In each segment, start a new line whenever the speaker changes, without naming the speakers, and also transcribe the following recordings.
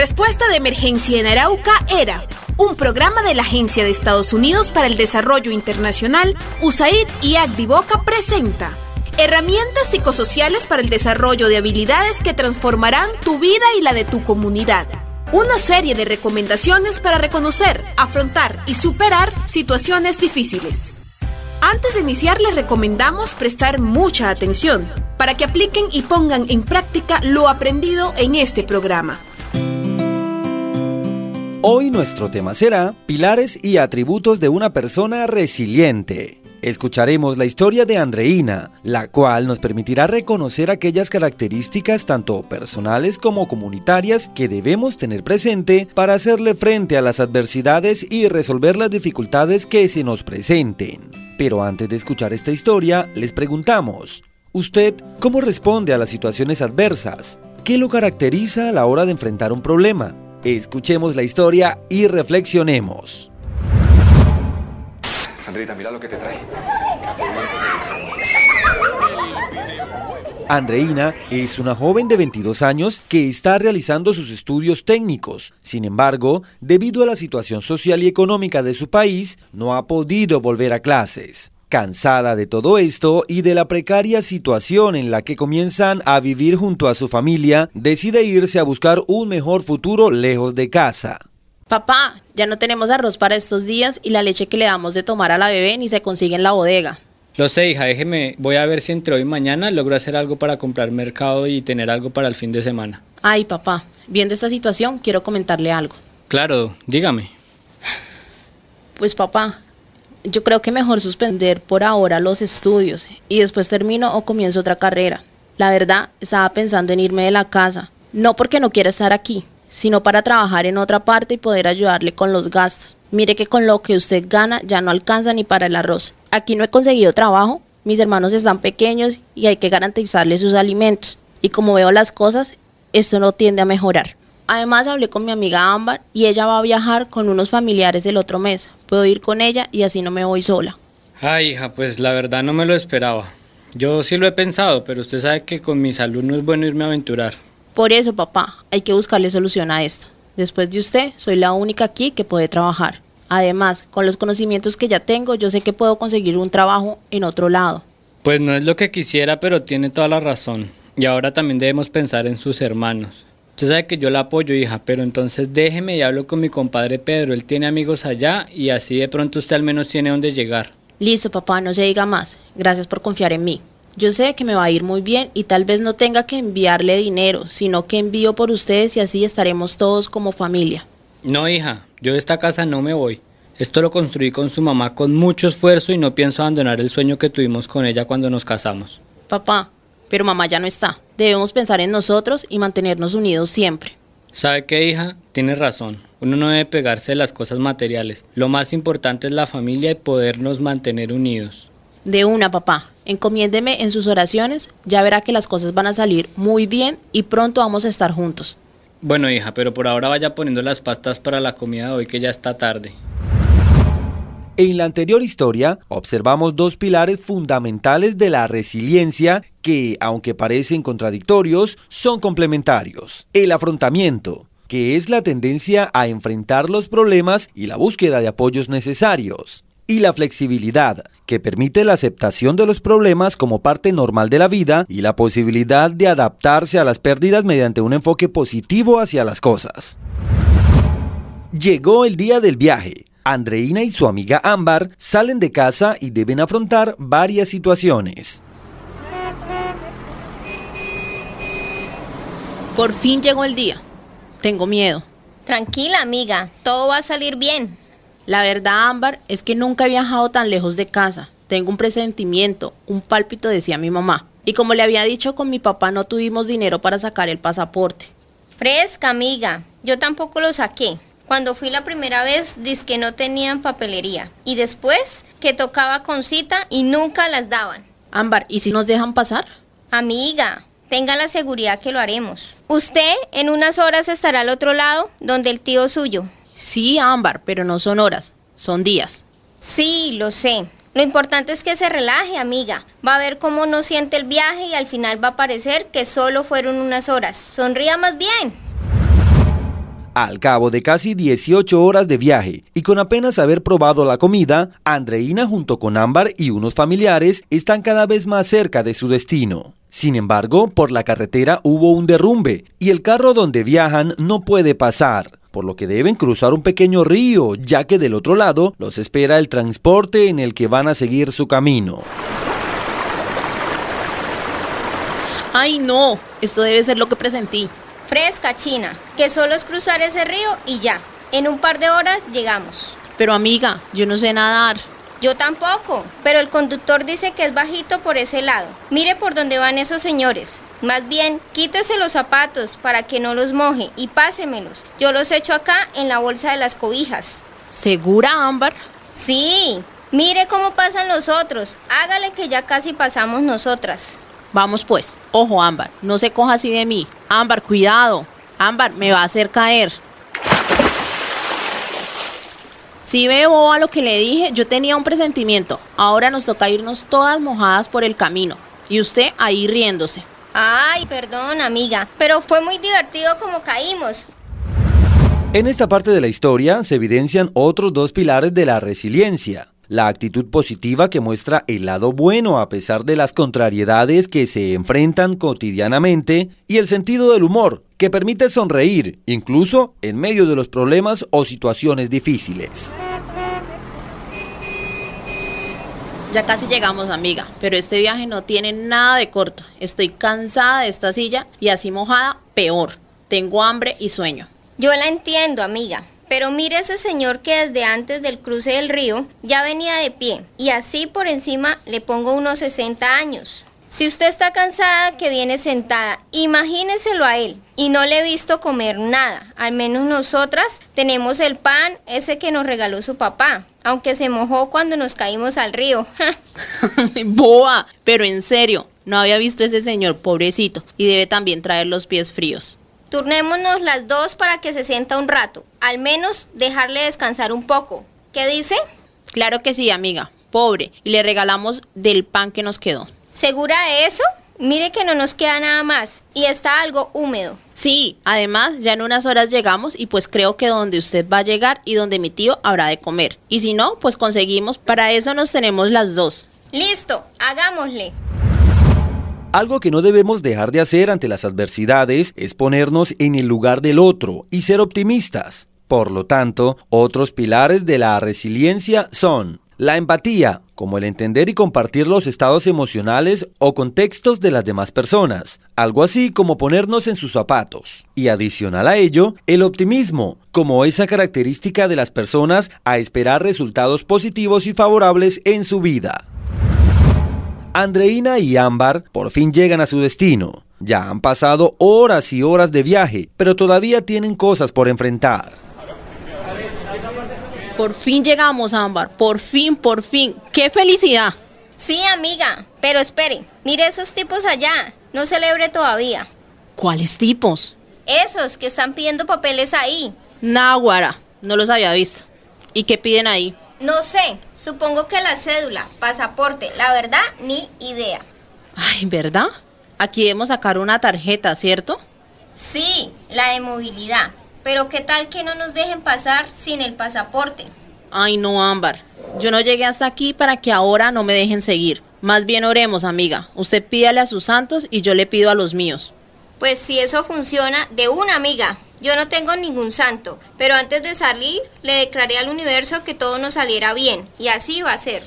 Respuesta de emergencia en Arauca era un programa de la Agencia de Estados Unidos para el Desarrollo Internacional, USAID y Agdivoca presenta herramientas psicosociales para el desarrollo de habilidades que transformarán tu vida y la de tu comunidad. Una serie de recomendaciones para reconocer, afrontar y superar situaciones difíciles. Antes de iniciar les recomendamos prestar mucha atención para que apliquen y pongan en práctica lo aprendido en este programa.
Hoy nuestro tema será pilares y atributos de una persona resiliente. Escucharemos la historia de Andreina, la cual nos permitirá reconocer aquellas características tanto personales como comunitarias que debemos tener presente para hacerle frente a las adversidades y resolver las dificultades que se nos presenten. Pero antes de escuchar esta historia, les preguntamos, ¿usted cómo responde a las situaciones adversas? ¿Qué lo caracteriza a la hora de enfrentar un problema? Escuchemos la historia y reflexionemos.
Sandrita, mira lo que te trae.
Andreina es una joven de 22 años que está realizando sus estudios técnicos. Sin embargo, debido a la situación social y económica de su país, no ha podido volver a clases. Cansada de todo esto y de la precaria situación en la que comienzan a vivir junto a su familia, decide irse a buscar un mejor futuro lejos de casa.
Papá, ya no tenemos arroz para estos días y la leche que le damos de tomar a la bebé ni se consigue en la bodega.
Lo sé, hija, déjeme, voy a ver si entre hoy y mañana logro hacer algo para comprar mercado y tener algo para el fin de semana.
Ay, papá, viendo esta situación quiero comentarle algo.
Claro, dígame.
Pues papá, yo creo que mejor suspender por ahora los estudios y después termino o comienzo otra carrera. La verdad, estaba pensando en irme de la casa, no porque no quiera estar aquí, sino para trabajar en otra parte y poder ayudarle con los gastos. Mire que con lo que usted gana ya no alcanza ni para el arroz. Aquí no he conseguido trabajo, mis hermanos están pequeños y hay que garantizarles sus alimentos. Y como veo las cosas, esto no tiende a mejorar. Además hablé con mi amiga Ámbar y ella va a viajar con unos familiares el otro mes. Puedo ir con ella y así no me voy sola.
Ay, hija, pues la verdad no me lo esperaba. Yo sí lo he pensado, pero usted sabe que con mi salud no es bueno irme a aventurar.
Por eso, papá, hay que buscarle solución a esto. Después de usted, soy la única aquí que puede trabajar. Además, con los conocimientos que ya tengo, yo sé que puedo conseguir un trabajo en otro lado.
Pues no es lo que quisiera, pero tiene toda la razón. Y ahora también debemos pensar en sus hermanos. Usted sabe que yo la apoyo, hija, pero entonces déjeme y hablo con mi compadre Pedro. Él tiene amigos allá y así de pronto usted al menos tiene dónde llegar.
Listo, papá, no se diga más. Gracias por confiar en mí. Yo sé que me va a ir muy bien y tal vez no tenga que enviarle dinero, sino que envío por ustedes y así estaremos todos como familia.
No, hija, yo de esta casa no me voy. Esto lo construí con su mamá con mucho esfuerzo y no pienso abandonar el sueño que tuvimos con ella cuando nos casamos.
Papá, pero mamá ya no está. Debemos pensar en nosotros y mantenernos unidos siempre.
¿Sabe qué, hija? Tiene razón. Uno no debe pegarse de las cosas materiales. Lo más importante es la familia y podernos mantener unidos.
De una, papá. Encomiéndeme en sus oraciones. Ya verá que las cosas van a salir muy bien y pronto vamos a estar juntos.
Bueno, hija, pero por ahora vaya poniendo las pastas para la comida de hoy que ya está tarde.
En la anterior historia observamos dos pilares fundamentales de la resiliencia que, aunque parecen contradictorios, son complementarios. El afrontamiento, que es la tendencia a enfrentar los problemas y la búsqueda de apoyos necesarios. Y la flexibilidad, que permite la aceptación de los problemas como parte normal de la vida y la posibilidad de adaptarse a las pérdidas mediante un enfoque positivo hacia las cosas. Llegó el día del viaje Andreina y su amiga Ámbar salen de casa y deben afrontar varias situaciones.
Por fin llegó el día. Tengo miedo.
Tranquila, amiga, todo va a salir bien.
La verdad, Ámbar, es que nunca he viajado tan lejos de casa. Tengo un presentimiento, un pálpito, decía mi mamá. Y como le había dicho, con mi papá no tuvimos dinero para sacar el pasaporte.
Fresca, amiga. Yo tampoco lo saqué. Cuando fui la primera vez, que no tenían papelería. Y después, que tocaba con cita y nunca las daban.
Ámbar, ¿y si nos dejan pasar?
Amiga, tenga la seguridad que lo haremos. Usted en unas horas estará al otro lado, donde el tío suyo.
Sí, Ámbar, pero no son horas, son días.
Sí, lo sé. Lo importante es que se relaje, amiga. Va a ver cómo no siente el viaje y al final va a parecer que solo fueron unas horas. Sonría más bien.
Al cabo de casi 18 horas de viaje y con apenas haber probado la comida, Andreina junto con Ámbar y unos familiares están cada vez más cerca de su destino. Sin embargo, por la carretera hubo un derrumbe y el carro donde viajan no puede pasar por lo que deben cruzar un pequeño río, ya que del otro lado los espera el transporte en el que van a seguir su camino.
Ay no, esto debe ser lo que presentí.
Fresca, China, que solo es cruzar ese río y ya. En un par de horas llegamos.
Pero amiga, yo no sé nadar.
Yo tampoco, pero el conductor dice que es bajito por ese lado. Mire por dónde van esos señores. Más bien, quítese los zapatos para que no los moje y pásemelos. Yo los echo acá en la bolsa de las cobijas.
¿Segura, Ámbar?
Sí. Mire cómo pasan los otros. Hágale que ya casi pasamos nosotras.
Vamos pues. Ojo, Ámbar, no se coja así de mí. Ámbar, cuidado. Ámbar, me va a hacer caer. Si veo a lo que le dije, yo tenía un presentimiento. Ahora nos toca irnos todas mojadas por el camino. Y usted ahí riéndose.
Ay, perdón, amiga, pero fue muy divertido como caímos.
En esta parte de la historia se evidencian otros dos pilares de la resiliencia. La actitud positiva que muestra el lado bueno a pesar de las contrariedades que se enfrentan cotidianamente y el sentido del humor que permite sonreír incluso en medio de los problemas o situaciones difíciles.
Ya casi llegamos, amiga, pero este viaje no tiene nada de corto. Estoy cansada de esta silla y así mojada, peor. Tengo hambre y sueño.
Yo la entiendo, amiga. Pero mire ese señor que desde antes del cruce del río ya venía de pie y así por encima le pongo unos 60 años. Si usted está cansada que viene sentada, imagíneselo a él. Y no le he visto comer nada. Al menos nosotras tenemos el pan ese que nos regaló su papá. Aunque se mojó cuando nos caímos al río.
Boa, pero en serio, no había visto ese señor pobrecito y debe también traer los pies fríos.
Turnémonos las dos para que se sienta un rato. Al menos dejarle descansar un poco. ¿Qué dice?
Claro que sí, amiga. Pobre. Y le regalamos del pan que nos quedó.
¿Segura de eso? Mire que no nos queda nada más y está algo húmedo.
Sí, además ya en unas horas llegamos y pues creo que donde usted va a llegar y donde mi tío habrá de comer. Y si no, pues conseguimos, para eso nos tenemos las dos.
Listo, hagámosle.
Algo que no debemos dejar de hacer ante las adversidades es ponernos en el lugar del otro y ser optimistas. Por lo tanto, otros pilares de la resiliencia son la empatía, como el entender y compartir los estados emocionales o contextos de las demás personas, algo así como ponernos en sus zapatos. Y adicional a ello, el optimismo, como esa característica de las personas a esperar resultados positivos y favorables en su vida. Andreina y Ámbar por fin llegan a su destino. Ya han pasado horas y horas de viaje, pero todavía tienen cosas por enfrentar.
Por fin llegamos, Ámbar. Por fin, por fin. ¡Qué felicidad!
Sí, amiga. Pero espere, mire esos tipos allá. No celebre todavía.
¿Cuáles tipos?
Esos que están pidiendo papeles ahí.
Náguara. No los había visto. ¿Y qué piden ahí?
No sé. Supongo que la cédula, pasaporte. La verdad, ni idea.
Ay, ¿verdad? Aquí debemos sacar una tarjeta, ¿cierto?
Sí, la de movilidad. Pero qué tal que no nos dejen pasar sin el pasaporte.
Ay, no, Ámbar. Yo no llegué hasta aquí para que ahora no me dejen seguir. Más bien oremos, amiga. Usted pídale a sus santos y yo le pido a los míos.
Pues si eso funciona, de una amiga. Yo no tengo ningún santo, pero antes de salir le declaré al universo que todo nos saliera bien, y así va a ser.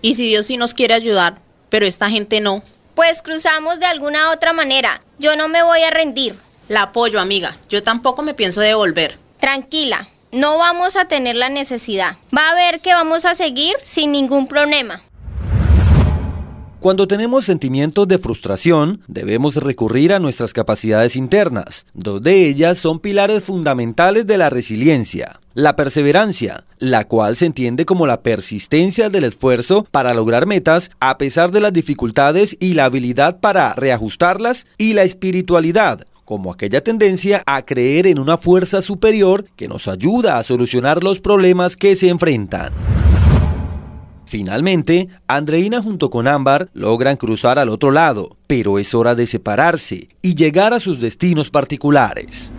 ¿Y si Dios sí nos quiere ayudar, pero esta gente no?
Pues cruzamos de alguna otra manera. Yo no me voy a rendir.
La apoyo, amiga. Yo tampoco me pienso devolver.
Tranquila, no vamos a tener la necesidad. Va a ver que vamos a seguir sin ningún problema.
Cuando tenemos sentimientos de frustración, debemos recurrir a nuestras capacidades internas. Dos de ellas son pilares fundamentales de la resiliencia. La perseverancia, la cual se entiende como la persistencia del esfuerzo para lograr metas a pesar de las dificultades y la habilidad para reajustarlas, y la espiritualidad, como aquella tendencia a creer en una fuerza superior que nos ayuda a solucionar los problemas que se enfrentan. Finalmente, Andreina junto con Ámbar logran cruzar al otro lado, pero es hora de separarse y llegar a sus destinos particulares.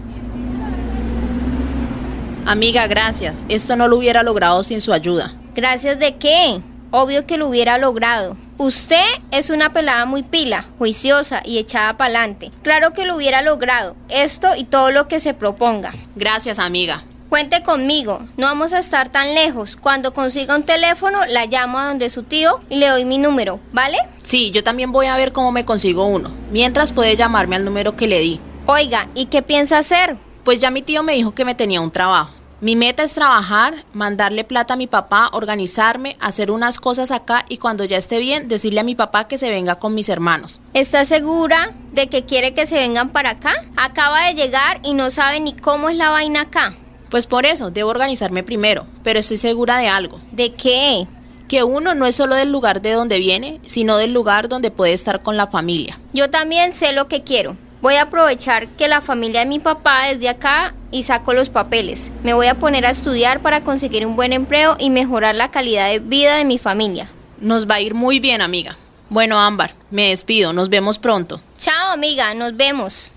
Amiga, gracias. Esto no lo hubiera logrado sin su ayuda.
¿Gracias de qué? Obvio que lo hubiera logrado. Usted es una pelada muy pila, juiciosa y echada para adelante. Claro que lo hubiera logrado. Esto y todo lo que se proponga.
Gracias, amiga.
Cuente conmigo, no vamos a estar tan lejos. Cuando consiga un teléfono, la llamo a donde su tío y le doy mi número, ¿vale?
Sí, yo también voy a ver cómo me consigo uno. Mientras puede llamarme al número que le di.
Oiga, ¿y qué piensa hacer?
Pues ya mi tío me dijo que me tenía un trabajo. Mi meta es trabajar, mandarle plata a mi papá, organizarme, hacer unas cosas acá y cuando ya esté bien, decirle a mi papá que se venga con mis hermanos.
¿Está segura de que quiere que se vengan para acá? Acaba de llegar y no sabe ni cómo es la vaina acá.
Pues por eso, debo organizarme primero, pero estoy segura de algo.
¿De qué?
Que uno no es solo del lugar de donde viene, sino del lugar donde puede estar con la familia.
Yo también sé lo que quiero. Voy a aprovechar que la familia de mi papá es de acá y saco los papeles. Me voy a poner a estudiar para conseguir un buen empleo y mejorar la calidad de vida de mi familia.
Nos va a ir muy bien, amiga. Bueno, Ámbar, me despido. Nos vemos pronto.
Chao, amiga. Nos vemos.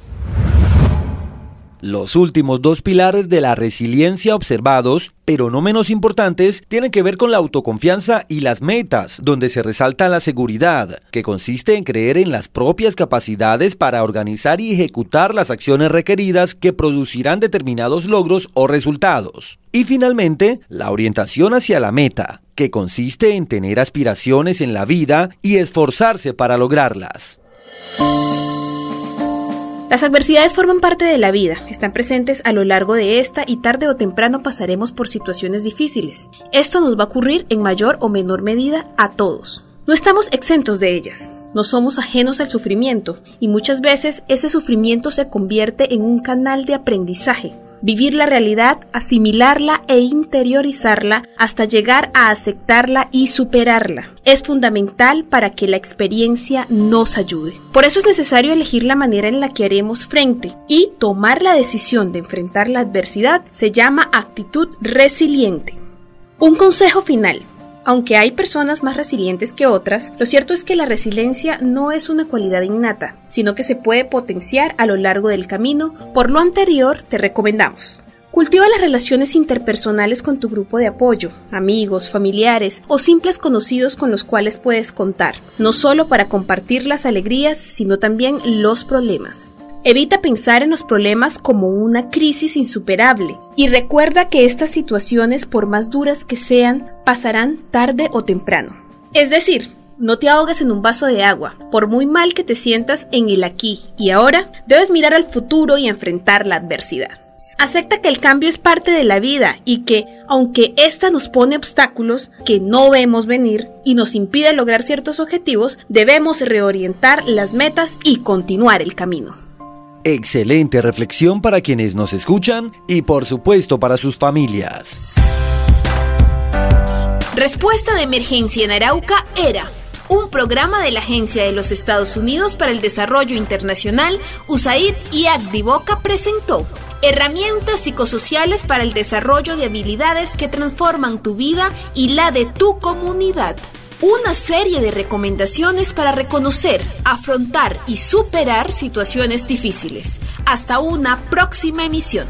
Los últimos dos pilares de la resiliencia observados, pero no menos importantes, tienen que ver con la autoconfianza y las metas, donde se resalta la seguridad, que consiste en creer en las propias capacidades para organizar y ejecutar las acciones requeridas que producirán determinados logros o resultados. Y finalmente, la orientación hacia la meta, que consiste en tener aspiraciones en la vida y esforzarse para lograrlas.
Las adversidades forman parte de la vida, están presentes a lo largo de esta y tarde o temprano pasaremos por situaciones difíciles. Esto nos va a ocurrir en mayor o menor medida a todos. No estamos exentos de ellas, no somos ajenos al sufrimiento y muchas veces ese sufrimiento se convierte en un canal de aprendizaje vivir la realidad, asimilarla e interiorizarla hasta llegar a aceptarla y superarla. Es fundamental para que la experiencia nos ayude. Por eso es necesario elegir la manera en la que haremos frente y tomar la decisión de enfrentar la adversidad se llama actitud resiliente. Un consejo final. Aunque hay personas más resilientes que otras, lo cierto es que la resiliencia no es una cualidad innata, sino que se puede potenciar a lo largo del camino. Por lo anterior, te recomendamos. Cultiva las relaciones interpersonales con tu grupo de apoyo, amigos, familiares o simples conocidos con los cuales puedes contar, no solo para compartir las alegrías, sino también los problemas. Evita pensar en los problemas como una crisis insuperable y recuerda que estas situaciones, por más duras que sean, pasarán tarde o temprano. Es decir, no te ahogues en un vaso de agua. Por muy mal que te sientas en el aquí y ahora, debes mirar al futuro y enfrentar la adversidad. Acepta que el cambio es parte de la vida y que, aunque ésta nos pone obstáculos que no vemos venir y nos impide lograr ciertos objetivos, debemos reorientar las metas y continuar el camino.
Excelente reflexión para quienes nos escuchan y por supuesto para sus familias.
Respuesta de emergencia en Arauca era un programa de la Agencia de los Estados Unidos para el Desarrollo Internacional, USAID y ACDIVOCA presentó herramientas psicosociales para el desarrollo de habilidades que transforman tu vida y la de tu comunidad una serie de recomendaciones para reconocer, afrontar y superar situaciones difíciles. Hasta una próxima emisión.